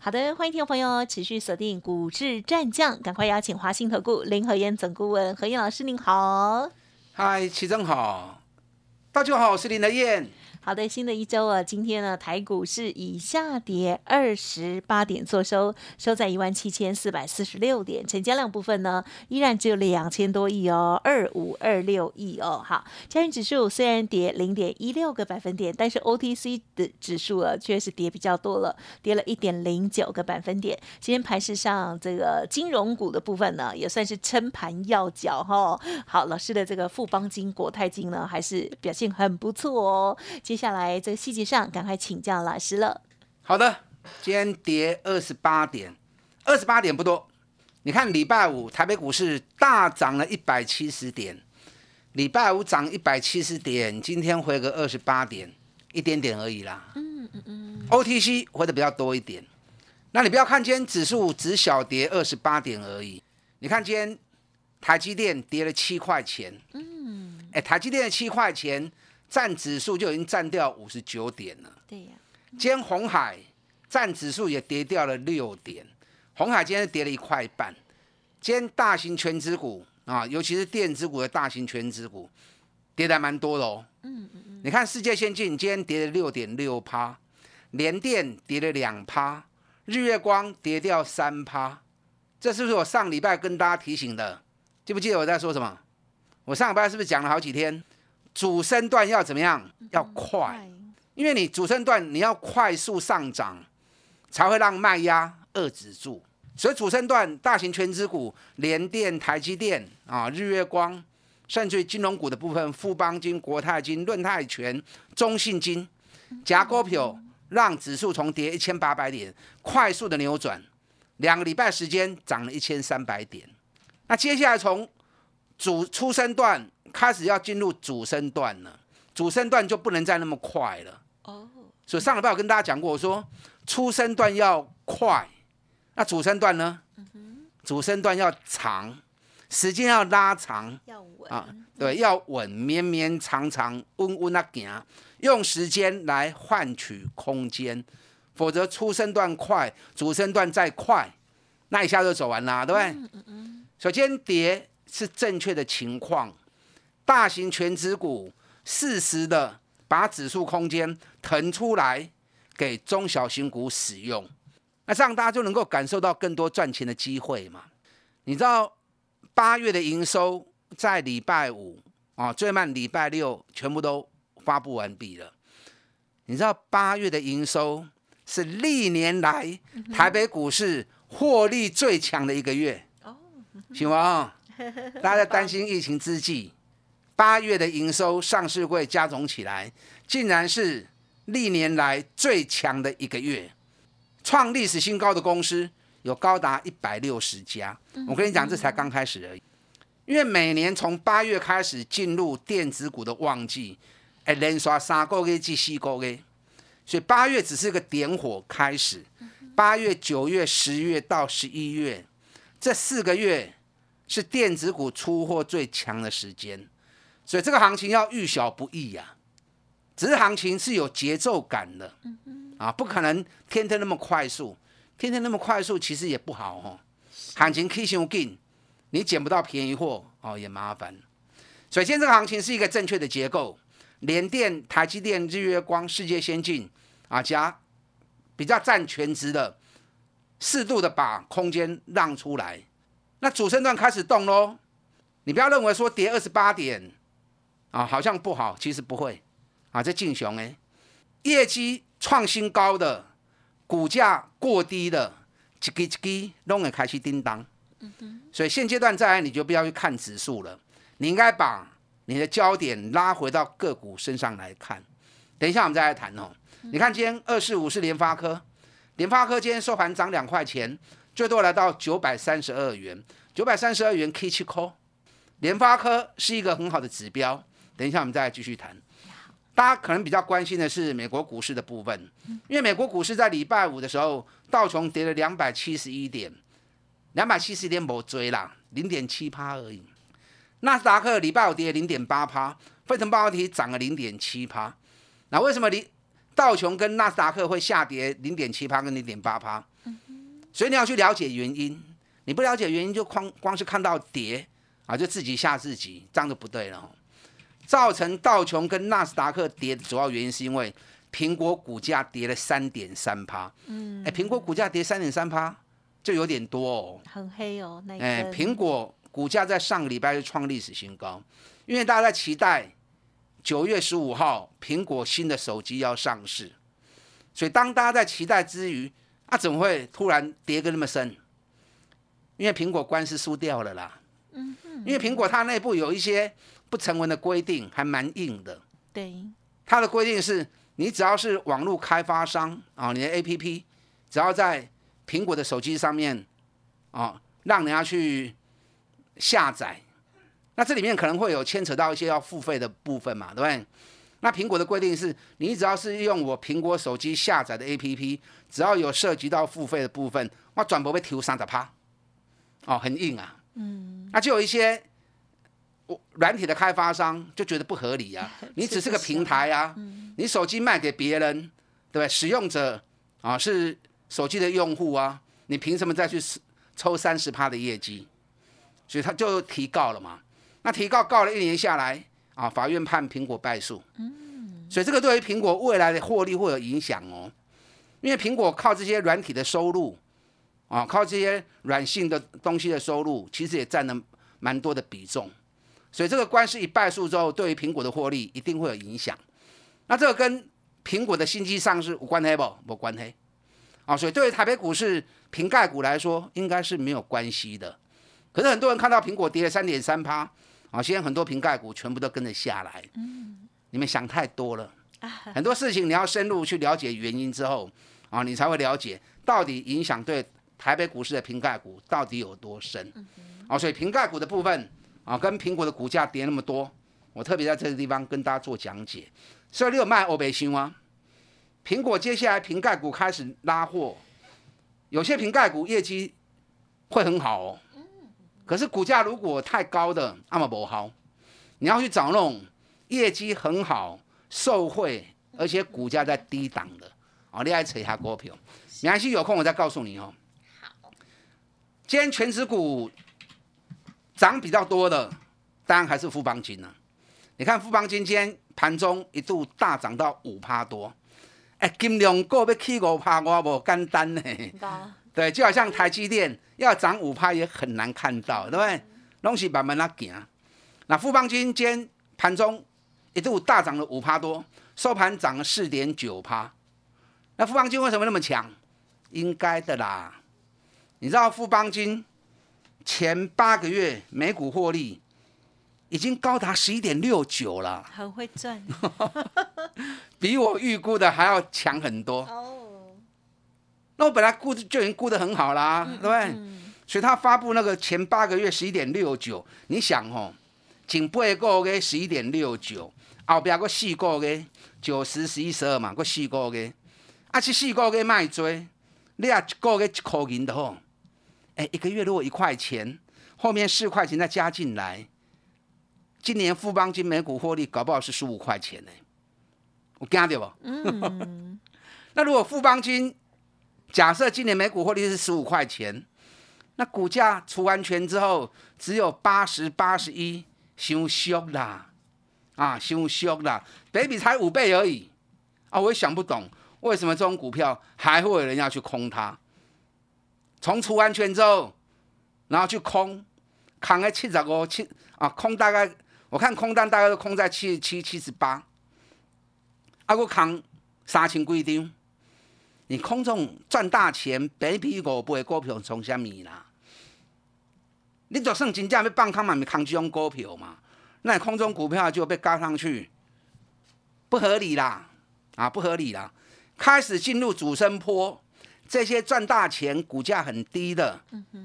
好的，欢迎听众朋友持续锁定股市战将，赶快邀请华信投顾林和燕总顾问何燕老师，您好。嗨，齐正好，大家好，我是林和燕。好的，新的一周啊，今天呢，台股是以下跌二十八点做收，收在一万七千四百四十六点，成交量部分呢，依然只有两千多亿哦，二五二六亿哦。好，加权指数虽然跌零点一六个百分点，但是 OTC 的指数啊，确实跌比较多了，跌了一点零九个百分点。今天盘市上这个金融股的部分呢，也算是撑盘要角哈。好，老师的这个富邦金、国泰金呢，还是表现很不错哦。接下来这个细节上，赶快请教老师了。好的，今天跌二十八点，二十八点不多。你看礼拜五台北股市大涨了一百七十点，礼拜五涨一百七十点，今天回个二十八点，一点点而已啦。嗯嗯嗯。OTC 回的比较多一点，那你不要看今天指数只小跌二十八点而已。你看今天台积电跌了七块钱。嗯。哎，台积电的七块钱。占指数就已经占掉五十九点了。对呀，今天红海占指数也跌掉了六点，红海今天跌了一块半。今天大型全资股啊，尤其是电子股的大型全资股，跌的蛮多的哦。嗯嗯嗯。你看世界先进今天跌了六点六趴，联电跌了两趴，日月光跌掉三趴。这是不是我上礼拜跟大家提醒的？记不记得我在说什么？我上礼拜是不是讲了好几天？主升段要怎么样？要快，因为你主升段你要快速上涨，才会让卖压遏制住。所以主升段大型全资股，联电、台积电啊、日月光，甚至于金融股的部分，富邦金、国泰金、润泰全、中信金，夹股票让指数从跌一千八百点快速的扭转，两个礼拜时间涨了一千三百点。那接下来从主出生段。开始要进入主升段了，主升段就不能再那么快了。哦，所以上礼拜我跟大家讲过，我说初升段要快，那主升段呢？嗯主升段要长，时间要拉长，要稳啊，对，要稳，绵绵长长，稳稳啊行，用时间来换取空间，否则初升段快，主升段再快，那一下就走完啦，对不对？嗯嗯。首先跌是正确的情况。大型全指股适时的把指数空间腾出来给中小型股使用，那这样大家就能够感受到更多赚钱的机会嘛？你知道八月的营收在礼拜五啊，最慢礼拜六全部都发布完毕了。你知道八月的营收是历年来台北股市获利最强的一个月哦，行吗？大家在担心疫情之际。八月的营收上市会加总起来，竟然是历年来最强的一个月，创历史新高。的公司有高达一百六十家。我跟你讲，这才刚开始而已。因为每年从八月开始进入电子股的旺季，哎，连刷三个月至四个月，所以八月只是个点火开始。八月、九月、十月到十一月这四个月是电子股出货最强的时间。所以这个行情要遇小不易呀，只是行情是有节奏感的，啊，不可能天天那么快速，天天那么快速其实也不好哦。行情 K 线紧，你捡不到便宜货哦，也麻烦。首先这个行情是一个正确的结构，联电、台积电、日月光、世界先进啊，加比较占全值的，适度的把空间让出来，那主升段开始动喽。你不要认为说跌二十八点。啊，好像不好，其实不会，啊，这劲雄哎，业绩创新高的，股价过低的，一支一支拢会开始叮当。所以现阶段再来，你就不要去看指数了，你应该把你的焦点拉回到个股身上来看。等一下我们再来谈哦。你看今天二四五是联发科，联发科今天收盘涨两块钱，最多来到九百三十二元，九百三十二元 K 七扣。联发科是一个很好的指标。等一下我们再来继续谈。大家可能比较关心的是美国股市的部分，因为美国股市在礼拜五的时候，道琼跌了两百七十一点，两百七十一点没追啦，零点七趴而已。纳斯达克礼拜五跌零点八趴，费城半导体涨了零点七趴。那为什么你道琼跟纳斯达克会下跌零点七趴跟零点八趴？所以你要去了解原因，你不了解原因就光光是看到跌啊，就自己吓自己，这样就不对了。造成道琼跟纳斯达克跌的主要原因，是因为苹果股价跌了三点三趴。嗯，哎，苹果股价跌三点三趴，就有点多哦。很黑哦，那哎，苹果股价在上个礼拜就创历史新高，因为大家在期待九月十五号苹果新的手机要上市，所以当大家在期待之余，啊，怎么会突然跌个那么深？因为苹果官司输掉了啦。嗯因为苹果它内部有一些。不成文的规定还蛮硬的。对，它的规定是你只要是网络开发商啊，你的 APP 只要在苹果的手机上面啊，让人家去下载，那这里面可能会有牵扯到一些要付费的部分嘛，对不对？那苹果的规定是你只要是用我苹果手机下载的 APP，只要有涉及到付费的部分，我转播被提三十趴，哦，很硬啊。嗯，那就有一些我。软体的开发商就觉得不合理啊，你只是个平台啊，你手机卖给别人，对不对？使用者啊是手机的用户啊，你凭什么再去抽三十趴的业绩？所以他就提告了嘛。那提告告了一年下来啊，法院判苹果败诉。嗯，所以这个对于苹果未来的获利会有影响哦，因为苹果靠这些软体的收入啊，靠这些软性的东西的收入，其实也占了蛮多的比重。所以这个官司一败诉之后，对于苹果的获利一定会有影响。那这个跟苹果的新机上市无关黑不？无关黑。啊，所以对于台北股市瓶盖股来说，应该是没有关系的。可是很多人看到苹果跌了三点三趴，啊，现在很多瓶盖股全部都跟着下来。嗯，你们想太多了。很多事情你要深入去了解原因之后，啊，你才会了解到底影响对台北股市的瓶盖股到底有多深。啊，所以瓶盖股的部分。啊，跟苹果的股价跌那么多，我特别在这个地方跟大家做讲解。所以你有卖欧贝新吗？苹果接下来瓶盖股开始拉货，有些瓶盖股业绩会很好哦。可是股价如果太高的，那么不好。你要去找那种业绩很好、受惠而且股价在低档的，哦，你爱扯一下股票。没关系，有空我再告诉你哦。好，今天全指股。涨比较多的，当然还是富邦金了。你看富邦金今天盘中一度大涨到五趴多，哎，金量股要起五趴，我无简单呢。对，就好像台积电要涨五趴也很难看到，对不对？拢是慢慢那行。那富邦金今天盘中一度大涨了五趴多，收盘涨了四点九趴。那富邦金为什么那么强？应该的啦。你知道富邦金？前八个月每股获利已经高达十一点六九了，很会赚，比我预估的还要强很多。哦，那我本来估就已经估的很好啦，对不对？所以他发布那个前八个月十一点六九，你想哦，前八个月十一点六九，后边个四个月九十、十一、十二嘛，个四个月，啊，这四个月卖追，你啊一个月一块银的吼。哎，一个月如果一块钱，后面四块钱再加进来，今年富邦金每股获利搞不好是十五块钱呢。我惊到不？嗯。那如果富邦金假设今年每股获利是十五块钱，那股价除完权之后只有八十八十一，凶俗啦！啊，凶俗啦！北比才五倍而已啊！我也想不懂为什么这种股票还会有人要去空它。从除完全之后，然后去空，空在七十五七啊，空大概我看空单大概都空在七十七、七十八，啊，我空三千几张，你空中赚大钱，百比五倍股票从虾米啦？你就算真正要放空嘛，咪空这种股票嘛？那你空中股票就被加上去，不合理啦，啊，不合理啦，开始进入主升坡。这些赚大钱、股价很低的，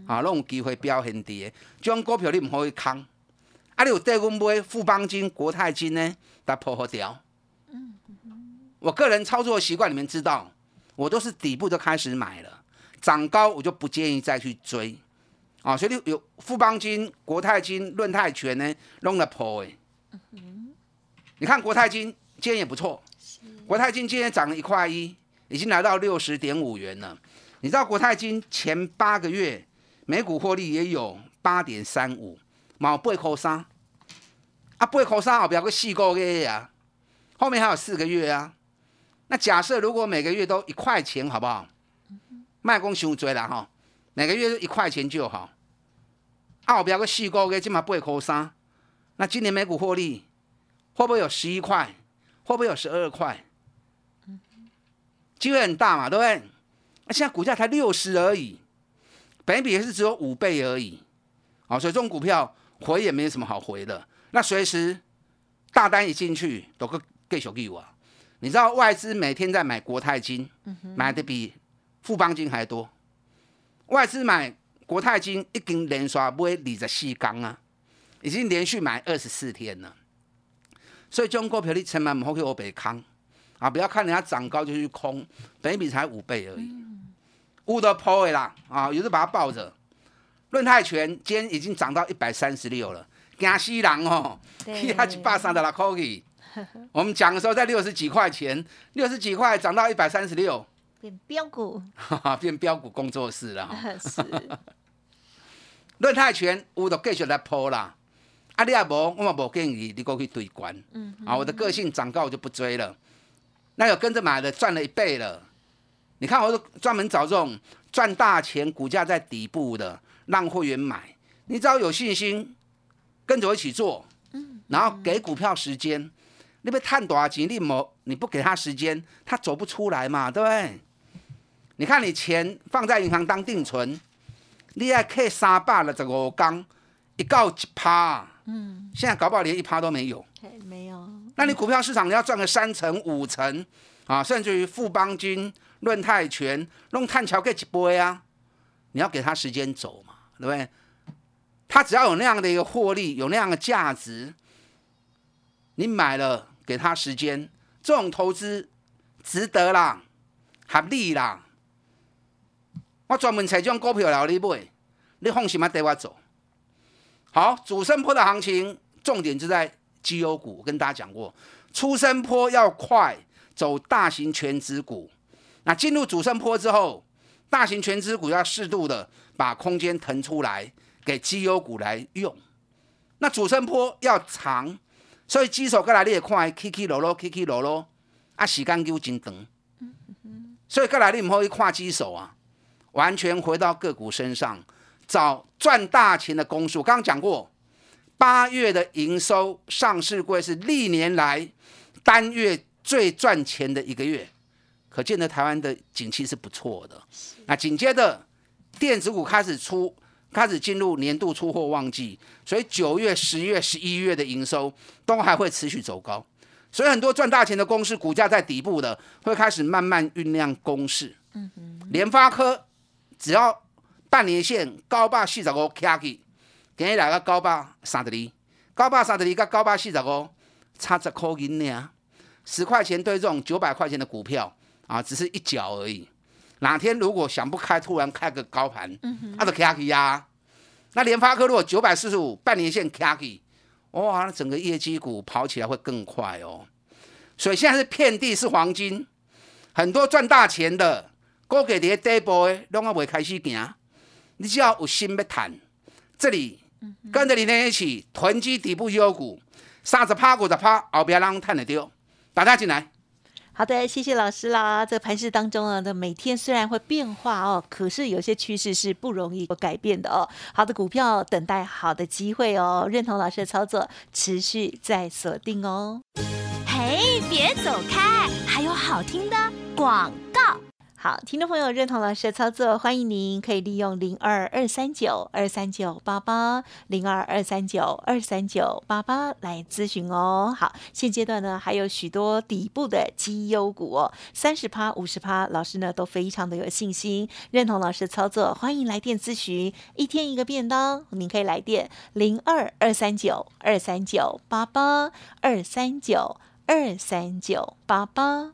啊，那种机会标很低，这种股票你唔可以扛，啊，你有带我买富邦金、国泰金呢，它破好掉。我个人操作习惯，你们知道，我都是底部就开始买了，涨高我就不建议再去追。啊，所以有富邦金、国泰金、润泰全呢，弄了破哎。你看国泰金今天也不错，国泰金今天涨了一块一，已经来到六十点五元了。你知道国泰金前八个月每股获利也有八点三五，毛八块三，啊八块三后边个四个月啊，后面还有四个月啊。那假设如果每个月都一块钱，好不好？卖公伤追了哈，每个月都一块钱就好。啊，后边个四个月起码八块三，那今年每股获利会不会有十一块？会不会有十二块？机会很大嘛，对不对？那现在股价才六十而已，本比也是只有五倍而已，啊，所以这种股票回也没什么好回的。那随时大单一进去都个给小给我啊！你知道外资每天在买国泰金，买的比富邦金还多。外资买国泰金已经连刷买二十四缸啊，已经连续买二十四天了。所以这种股票你千万唔好去欧北康啊！不要看人家涨高就去空，本比才五倍而已。乌的破的啦，啊，有时把它抱着。论泰拳今天已经涨到一百三十六了，惊死人哦！一下一百三十六块去。我们讲的时候在六十几块钱，六十几块涨到一百三十六，变标股，变标股工作室了。是。论泰拳乌的继续来抛啦，啊，你也无，我嘛无建议你过去对关。嗯。啊，我的个性涨高我就不追了。那有跟着买的赚了一倍了。你看，我都专门找这种赚大钱、股价在底部的，让会员买。你只要有信心，跟着我一起做，然后给股票时间。你被探多少钱？你某你不给他时间，他走不出来嘛，对不对？你看你钱放在银行当定存，你还可以三百了这个缸，一告一趴，嗯，现在搞不好连一趴都没有，没有。那你股票市场你要赚个三成五成啊，甚至于富邦金。论泰拳，弄碳桥给一波呀！你要给他时间走嘛，对不对？他只要有那样的一个获利，有那样的价值，你买了给他时间，这种投资值得啦，合理啦。我专门采这种股票了，你买，你放心嘛，带我走。好，主升坡的行情重点就在绩优股，我跟大家讲过，出升坡要快，走大型全值股。那进入主升坡之后，大型全资股要适度的把空间腾出来给绩优股来用。那主升坡要长，所以基手过来你也看起起落落，起起落落，啊时间就真长。所以过来你唔可以看基手啊，完全回到个股身上找赚大钱的公数。刚刚讲过，八月的营收上市柜是历年来单月最赚钱的一个月。可见得台湾的景气是不错的。那紧接着电子股开始出，开始进入年度出货旺季，所以九月、十月、十一月的营收都还会持续走高。所以很多赚大钱的公司股价在底部的，会开始慢慢酝酿攻势。联发科只要半年线高八四十五卡起，今日来个高八三十二，高八三十二跟高八四十五差十块银呢，十块钱对这种九百块钱的股票。啊，只是一角而已。哪天如果想不开，突然开个高盘，啊，就卡去呀。那联发科如果九百四十五半年线卡去，哇，那整个业绩股跑起来会更快哦。所以现在是遍地是黄金，很多赚大钱的，高给跌底部的，拢还未开始行。你只要有心要谈，这里跟着你那一起囤积底部优股，三十趴五十趴，后边让探得丢，大家进来。好的，谢谢老师啦。这盘市当中啊，这每天虽然会变化哦，可是有些趋势是不容易改变的哦。好的股票等待好的机会哦，认同老师的操作，持续在锁定哦。嘿，别走开，还有好听的广告。好，听众朋友认同老师的操作，欢迎您可以利用零二二三九二三九八八零二二三九二三九八八来咨询哦。好，现阶段呢还有许多底部的绩优股哦，三十趴、五十趴，老师呢都非常的有信心，认同老师的操作，欢迎来电咨询，一天一个便当，您可以来电零二二三九二三九八八二三九二三九八八。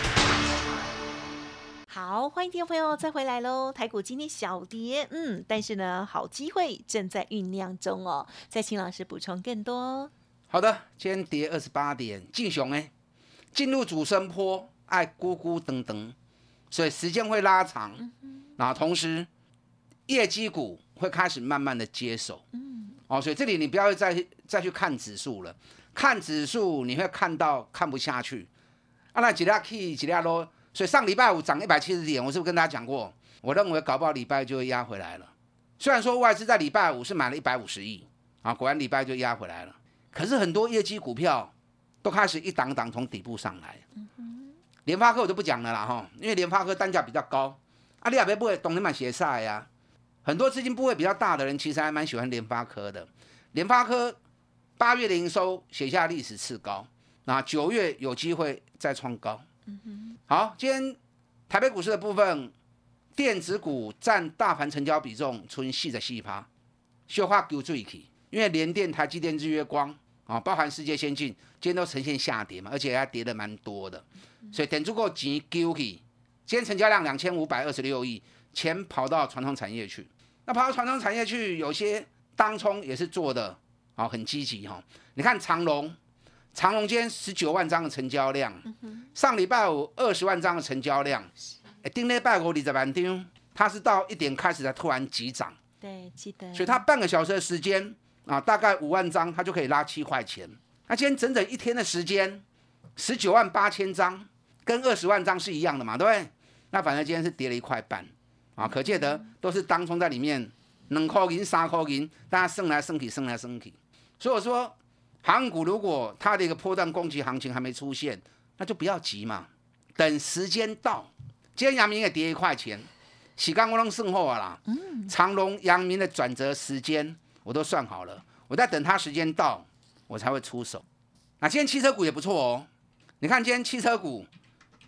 好，欢迎听众朋友再回来喽！台股今天小跌，嗯，但是呢，好机会正在酝酿中哦。再请老师补充更多。好的，今天跌二十八点，进雄哎，进入主升坡，爱咕咕噔噔，所以时间会拉长。然后同时，业绩股会开始慢慢的接手。嗯，哦，所以这里你不要再再去看指数了，看指数你会看到看不下去。啊，那几大 key 几条咯。所以上礼拜五涨一百七十点，我是不是跟大家讲过？我认为搞不好礼拜就会压回来了。虽然说外资在礼拜五是买了一百五十亿，啊，果然礼拜就压回来了。可是很多业绩股票都开始一档档从底部上来。联发科我就不讲了啦哈，因为联发科单价比较高。阿里亚贝不会懂你买鞋赛呀？很多资金部位比较大的人其实还蛮喜欢联发科的。联发科八月的营收写下历史次高，那九月有机会再创高。好，今天台北股市的部分，电子股占大盘成交比重存细的细趴，绣花股最起，因为联电、台积电、日月光啊，包含世界先进，今天都呈现下跌嘛，而且还跌的蛮多的，所以点足够钱丢起，今天成交量两千五百二十六亿，钱跑到传统产业去，那跑到传统产业去，有些当冲也是做的啊，很积极哈，你看长隆。长隆间十九万张的成交量，上礼拜五二十万张的成交量，哎，丁礼拜五二十万张，它是到一点开始才突然急涨，对，记得，所以它半个小时的时间啊，大概五万张，它就可以拉七块钱。那今天整整一天的时间，十九万八千张，跟二十万张是一样的嘛，对不对？那反正今天是跌了一块半，啊，可见得都是当冲在里面，两块银、三块银，大家升来升去，升来升去，所以我说。航股如果它的一个破断攻击行情还没出现，那就不要急嘛，等时间到。今天阳明也跌一块钱，洗干我拢剩后啊啦。嗯。长隆、阳明的转折时间我都算好了，我在等它时间到，我才会出手。那今天汽车股也不错哦，你看今天汽车股，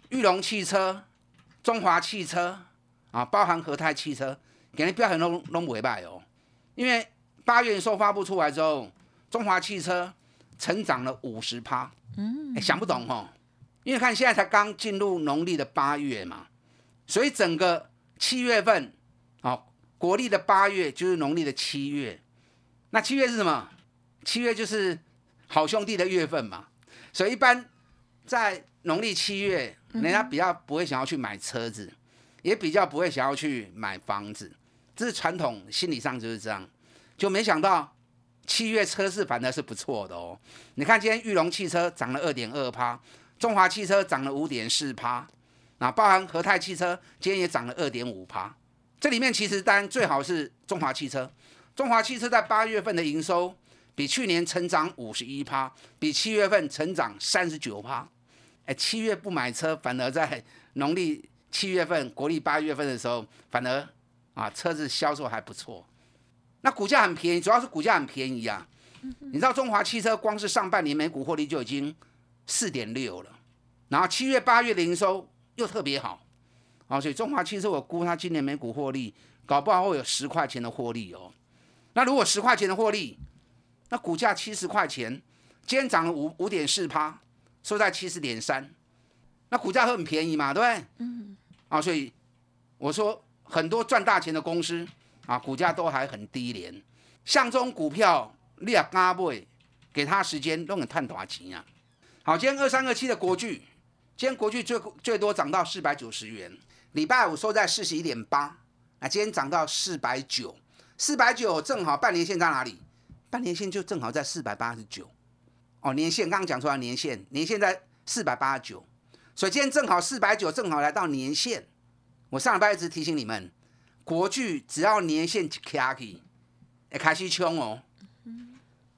裕隆汽车、中华汽车啊，包含和泰汽车，给人标很拢拢尾败哦，因为八月收发布出来之后，中华汽车。成长了五十趴，嗯，想不懂哦，因为看现在才刚进入农历的八月嘛，所以整个七月份，哦，国历的八月就是农历的七月，那七月是什么？七月就是好兄弟的月份嘛，所以一般在农历七月，人家比较不会想要去买车子，也比较不会想要去买房子，这是传统心理上就是这样，就没想到。七月车市反而是不错的哦，你看今天裕隆汽车涨了二点二趴，中华汽车涨了五点四趴，那包含和泰汽车今天也涨了二点五趴。这里面其实当然最好是中华汽车，中华汽车在八月份的营收比去年成长五十一趴，比七月份成长三十九趴。哎，七月不买车，反而在农历七月份、国历八月份的时候，反而啊车子销售还不错。那股价很便宜，主要是股价很便宜啊。你知道中华汽车光是上半年每股获利就已经四点六了，然后七月八月的营收又特别好，啊，所以中华汽车我估它今年每股获利搞不好会有十块钱的获利哦。那如果十块钱的获利，那股价七十块钱，今天涨了五五点四趴，收在七十点三，那股价会很便宜嘛，对不对？嗯。啊，所以我说很多赚大钱的公司啊，股价都还很低廉。像这种股票，你也敢买，给他时间都能赚大钱啊。好，今天二三二七的国巨，今天国巨最最多涨到四百九十元，礼拜五收在四十一点八，那今天涨到四百九，四百九正好半年线在哪里？半年线就正好在四百八十九，哦，年线刚刚讲出来年线，年线在四百八十九，所以今天正好四百九，正好来到年线。我上礼拜一直提醒你们，国巨只要年限卡起，也开始冲哦。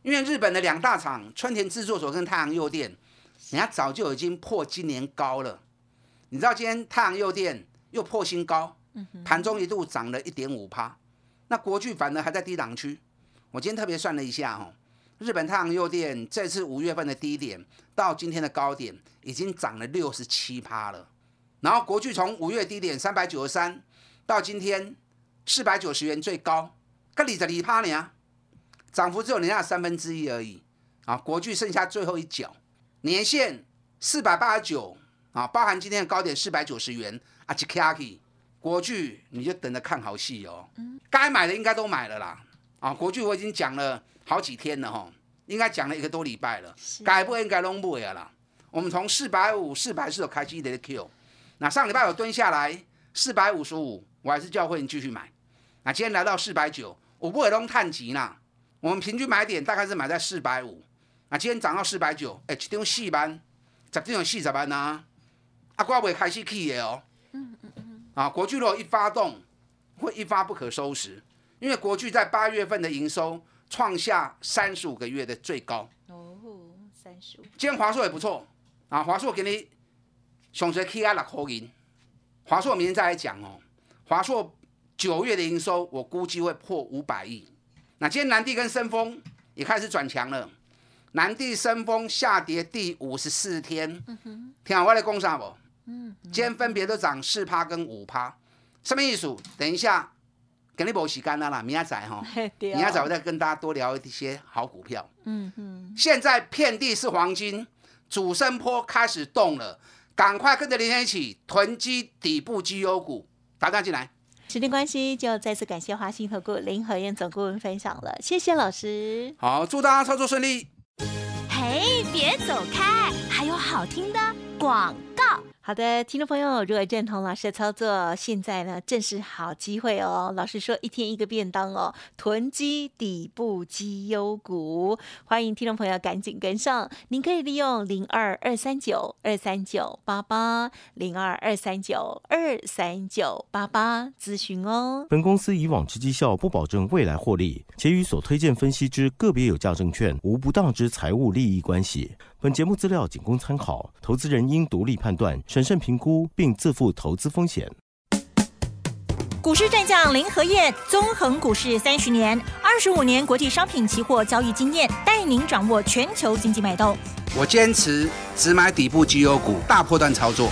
因为日本的两大厂春田制作所跟太阳诱电，人家早就已经破今年高了。你知道今天太阳诱电又破新高，盘中一度涨了一点五趴，那国巨反而还在低档区。我今天特别算了一下哦，日本太阳诱电这次五月份的低点到今天的高点已经涨了六十七趴了。然后国巨从五月低点三百九十三到今天四百九十元最高，跟你的里趴呢，涨幅只有人家三分之一而已。啊，国巨剩下最后一角，年线四百八十九啊，包含今天的高点四百九十元啊，吉 k i 国巨你就等着看好戏哦。该买的应该都买了啦。啊，国巨我已经讲了好几天了哈，应该讲了一个多礼拜了，该不应该拢不了啦。我们从四百五、四百四有开机的 Q，那上礼拜有蹲下来四百五十五，我还是叫会你继续买。那今天来到四百九，我不会弄探级啦。我们平均买点大概是买在四百五，那今天涨到四百九，哎，一张四万，十张四十班呐。啊，股会开始起的哦。嗯嗯嗯。啊，国巨若一发动，会一发不可收拾。因为国巨在八月份的营收创下三十五个月的最高哦，三十五。今天华硕也不错啊，华硕给你熊出 K 啊六块银，华硕明天再来讲哦。华硕九月的营收我估计会破五百亿。那今天南地跟深丰也开始转强了，南地深丰下跌第五十四天，听好我来讲啥不？嗯，今天分别都涨四趴跟五趴，什么意思？等一下。跟你无时间啦啦，明仔载哈，明仔载我再跟大家多聊一些好股票。嗯嗯，现在遍地是黄金，主升坡开始动了，赶快跟着林先一起囤积底部绩优股，打单进来。时间关系，就再次感谢华信投顾林和燕总顾问分享了，谢谢老师。好，祝大家操作顺利。嘿，别走开，还有好听的广告。好的，听众朋友，如果认同老师的操作，现在呢正是好机会哦。老师说一天一个便当哦，囤积底部绩优股，欢迎听众朋友赶紧跟上。您可以利用零二二三九二三九八八零二二三九二三九八八咨询哦。本公司以往之绩效不保证未来获利，且与所推荐分析之个别有价证券无不当之财务利益关系。本节目资料仅供参考，投资人应独立判断、审慎评估，并自负投资风险。股市战将林和燕，纵横股市三十年，二十五年国际商品期货交易经验，带您掌握全球经济脉动。我坚持只买底部绩优股，大波段操作。